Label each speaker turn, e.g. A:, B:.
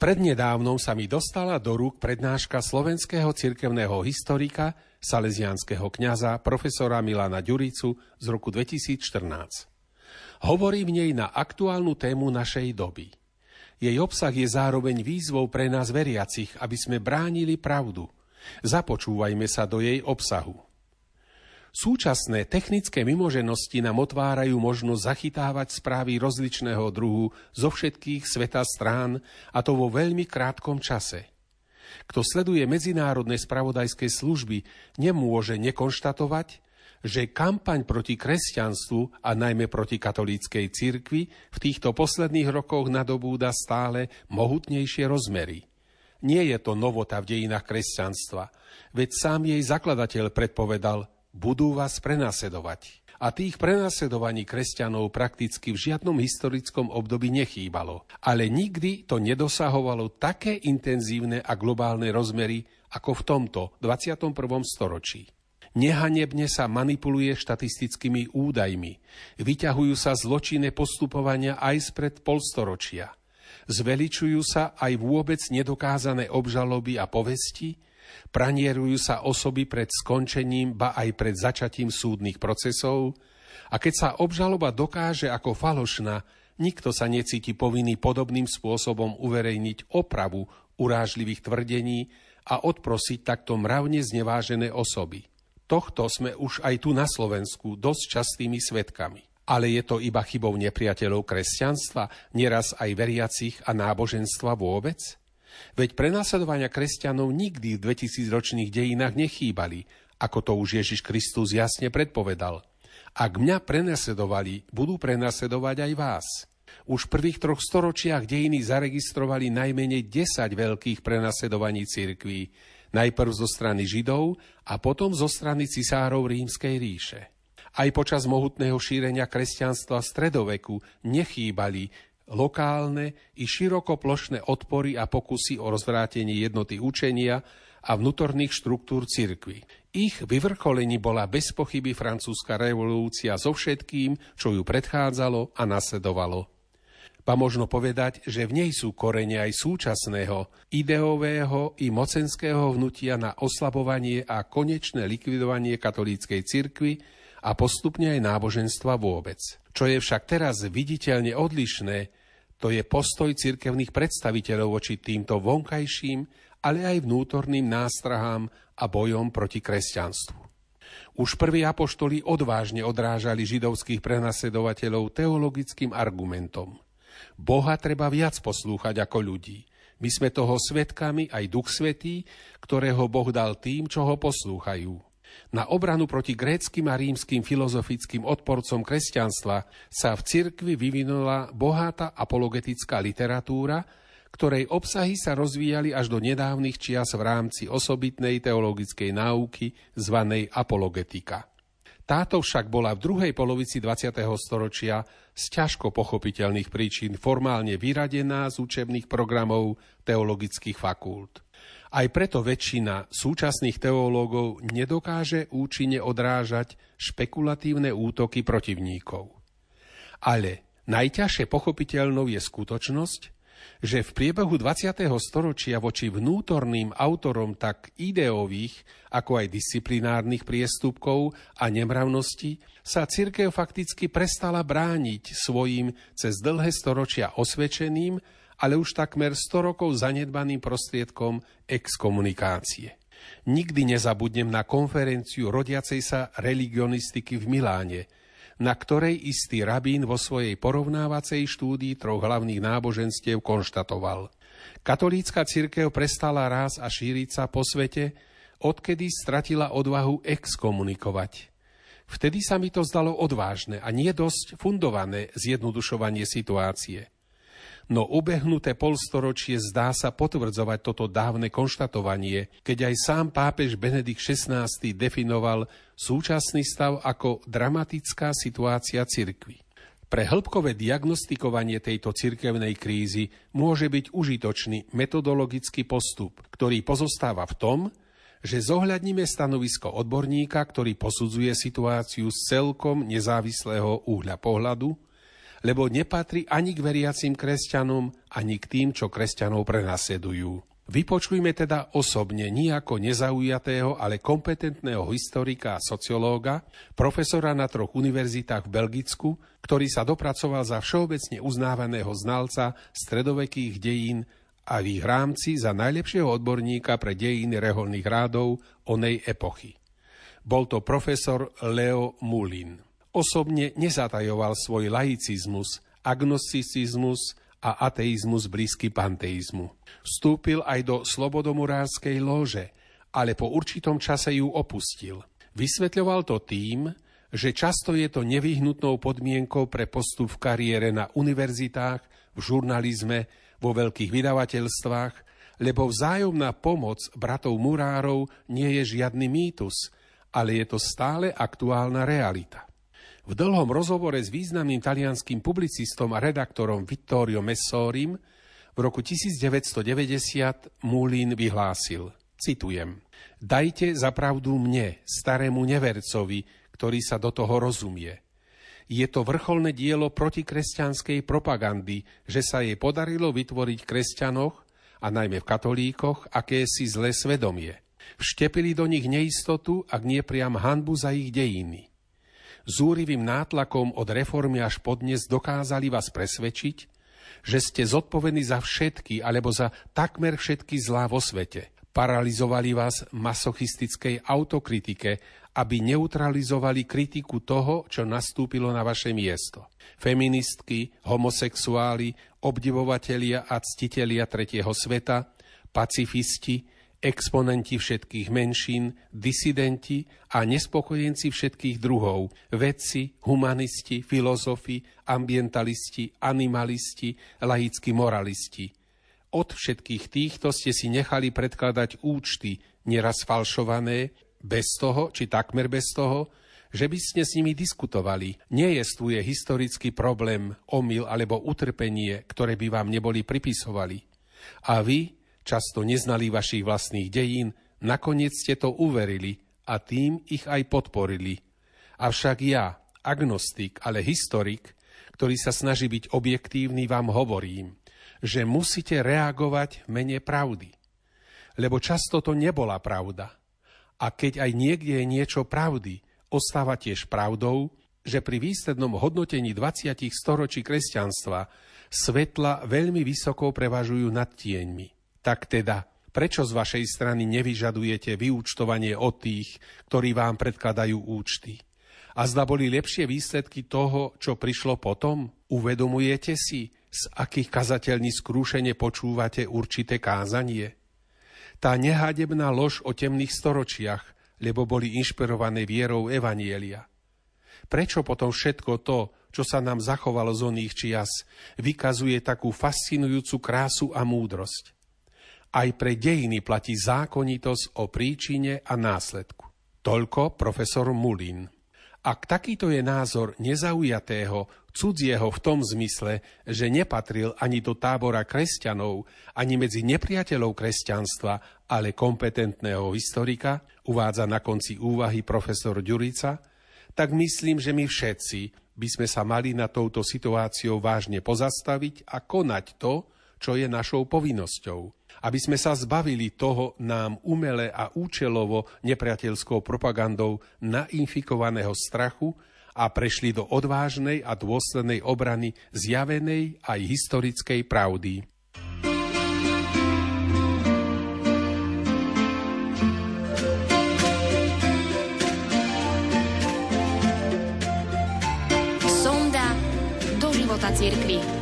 A: Prednedávnom sa mi dostala do rúk prednáška slovenského cirkevného historika, salesianského kňaza, profesora Milana Ďuricu z roku 2014. Hovorí v nej na aktuálnu tému našej doby. Jej obsah je zároveň výzvou pre nás veriacich, aby sme bránili pravdu. Započúvajme sa do jej obsahu. Súčasné technické mimoženosti nám otvárajú možnosť zachytávať správy rozličného druhu zo všetkých sveta strán, a to vo veľmi krátkom čase. Kto sleduje medzinárodné spravodajské služby, nemôže nekonštatovať, že kampaň proti kresťanstvu a najmä proti katolíckej cirkvi v týchto posledných rokoch nadobúda stále mohutnejšie rozmery. Nie je to novota v dejinách kresťanstva, veď sám jej zakladateľ predpovedal – budú vás prenasledovať. A tých prenasledovaní kresťanov prakticky v žiadnom historickom období nechýbalo. Ale nikdy to nedosahovalo také intenzívne a globálne rozmery ako v tomto 21. storočí. Nehanebne sa manipuluje štatistickými údajmi. Vyťahujú sa zločinné postupovania aj spred polstoročia. Zveličujú sa aj vôbec nedokázané obžaloby a povesti, pranierujú sa osoby pred skončením, ba aj pred začatím súdnych procesov a keď sa obžaloba dokáže ako falošná, nikto sa necíti povinný podobným spôsobom uverejniť opravu urážlivých tvrdení a odprosiť takto mravne znevážené osoby. Tohto sme už aj tu na Slovensku dosť častými svetkami. Ale je to iba chybou nepriateľov kresťanstva, nieraz aj veriacich a náboženstva vôbec? Veď prenasledovania kresťanov nikdy v 2000 ročných dejinách nechýbali, ako to už Ježiš Kristus jasne predpovedal. Ak mňa prenasledovali, budú prenasledovať aj vás. Už v prvých troch storočiach dejiny zaregistrovali najmenej 10 veľkých prenasledovaní cirkví, najprv zo strany Židov a potom zo strany cisárov Rímskej ríše. Aj počas mohutného šírenia kresťanstva v stredoveku nechýbali lokálne i širokoplošné odpory a pokusy o rozvrátenie jednoty učenia a vnútorných štruktúr cirkvy. Ich vyvrcholení bola bez pochyby francúzska revolúcia so všetkým, čo ju predchádzalo a nasledovalo. Pa možno povedať, že v nej sú korene aj súčasného, ideového i mocenského vnutia na oslabovanie a konečné likvidovanie katolíckej cirkvy a postupne aj náboženstva vôbec. Čo je však teraz viditeľne odlišné, to je postoj cirkevných predstaviteľov voči týmto vonkajším, ale aj vnútorným nástrahám a bojom proti kresťanstvu. Už prví apoštoli odvážne odrážali židovských prenasledovateľov teologickým argumentom. Boha treba viac poslúchať ako ľudí. My sme toho svetkami aj Duch Svetý, ktorého Boh dal tým, čo ho poslúchajú. Na obranu proti gréckým a rímským filozofickým odporcom kresťanstva sa v cirkvi vyvinula bohatá apologetická literatúra, ktorej obsahy sa rozvíjali až do nedávnych čias v rámci osobitnej teologickej náuky zvanej apologetika. Táto však bola v druhej polovici 20. storočia z ťažko pochopiteľných príčin formálne vyradená z učebných programov teologických fakult. Aj preto väčšina súčasných teológov nedokáže účinne odrážať špekulatívne útoky protivníkov. Ale najťažšie pochopiteľnou je skutočnosť, že v priebehu 20. storočia voči vnútorným autorom tak ideových, ako aj disciplinárnych priestupkov a nemravnosti sa cirkev fakticky prestala brániť svojim cez dlhé storočia osvedčeným ale už takmer 100 rokov zanedbaným prostriedkom exkomunikácie. Nikdy nezabudnem na konferenciu rodiacej sa religionistiky v Miláne, na ktorej istý rabín vo svojej porovnávacej štúdii troch hlavných náboženstiev konštatoval. Katolícka cirkev prestala raz a šíriť sa po svete, odkedy stratila odvahu exkomunikovať. Vtedy sa mi to zdalo odvážne a nie dosť fundované zjednodušovanie situácie – no ubehnuté polstoročie zdá sa potvrdzovať toto dávne konštatovanie, keď aj sám pápež Benedikt XVI definoval súčasný stav ako dramatická situácia cirkvy. Pre hĺbkové diagnostikovanie tejto cirkevnej krízy môže byť užitočný metodologický postup, ktorý pozostáva v tom, že zohľadníme stanovisko odborníka, ktorý posudzuje situáciu z celkom nezávislého úhľa pohľadu, lebo nepatrí ani k veriacim kresťanom, ani k tým, čo kresťanov prenasledujú. Vypočujme teda osobne nijako nezaujatého, ale kompetentného historika a sociológa, profesora na troch univerzitách v Belgicku, ktorý sa dopracoval za všeobecne uznávaného znalca stredovekých dejín a v ich rámci za najlepšieho odborníka pre dejiny reholných rádov onej epochy. Bol to profesor Leo Mulin. Osobne nezatajoval svoj laicizmus, agnosticizmus a ateizmus blízky panteizmu. Vstúpil aj do slobodomurárskej lóže, ale po určitom čase ju opustil. Vysvetľoval to tým, že často je to nevyhnutnou podmienkou pre postup v kariére na univerzitách, v žurnalizme, vo veľkých vydavateľstvách, lebo vzájomná pomoc bratov murárov nie je žiadny mýtus, ale je to stále aktuálna realita. V dlhom rozhovore s významným talianským publicistom a redaktorom Vittorio Messorim v roku 1990 Mulin vyhlásil, citujem, Dajte za pravdu mne, starému nevercovi, ktorý sa do toho rozumie. Je to vrcholné dielo protikresťanskej propagandy, že sa jej podarilo vytvoriť kresťanoch, a najmä v katolíkoch, akési zlé svedomie. Vštepili do nich neistotu, ak nie priam hanbu za ich dejiny zúrivým nátlakom od reformy až podnes dokázali vás presvedčiť, že ste zodpovední za všetky alebo za takmer všetky zlá vo svete. Paralizovali vás masochistickej autokritike, aby neutralizovali kritiku toho, čo nastúpilo na vaše miesto. Feministky, homosexuáli, obdivovatelia a ctitelia tretieho sveta, pacifisti, exponenti všetkých menšín, disidenti a nespokojenci všetkých druhov, vedci, humanisti, filozofi, ambientalisti, animalisti, laickí moralisti. Od všetkých týchto ste si nechali predkladať účty, neraz falšované, bez toho, či takmer bez toho, že by ste s nimi diskutovali. Nie je tu je historický problém, omyl alebo utrpenie, ktoré by vám neboli pripisovali. A vy, často neznali vašich vlastných dejín, nakoniec ste to uverili a tým ich aj podporili. Avšak ja, agnostik, ale historik, ktorý sa snaží byť objektívny, vám hovorím, že musíte reagovať mene pravdy. Lebo často to nebola pravda. A keď aj niekde je niečo pravdy, ostáva tiež pravdou, že pri výslednom hodnotení 20 storočí kresťanstva svetla veľmi vysoko prevažujú nad tieňmi. Tak teda, prečo z vašej strany nevyžadujete vyúčtovanie od tých, ktorí vám predkladajú účty? A zda boli lepšie výsledky toho, čo prišlo potom? Uvedomujete si, z akých kazateľní skrúšene počúvate určité kázanie? Tá nehádebná lož o temných storočiach, lebo boli inšpirované vierou Evanielia. Prečo potom všetko to, čo sa nám zachovalo z oných čias, vykazuje takú fascinujúcu krásu a múdrosť? Aj pre dejiny platí zákonitosť o príčine a následku. Toľko profesor Mulin. Ak takýto je názor nezaujatého, cudzieho v tom zmysle, že nepatril ani do tábora kresťanov, ani medzi nepriateľov kresťanstva, ale kompetentného historika, uvádza na konci úvahy profesor Ďurica, tak myslím, že my všetci by sme sa mali na touto situáciou vážne pozastaviť a konať to, čo je našou povinnosťou aby sme sa zbavili toho nám umele a účelovo nepriateľskou propagandou nainfikovaného strachu a prešli do odvážnej a dôslednej obrany zjavenej aj historickej pravdy.
B: Sonda do života cirkvi.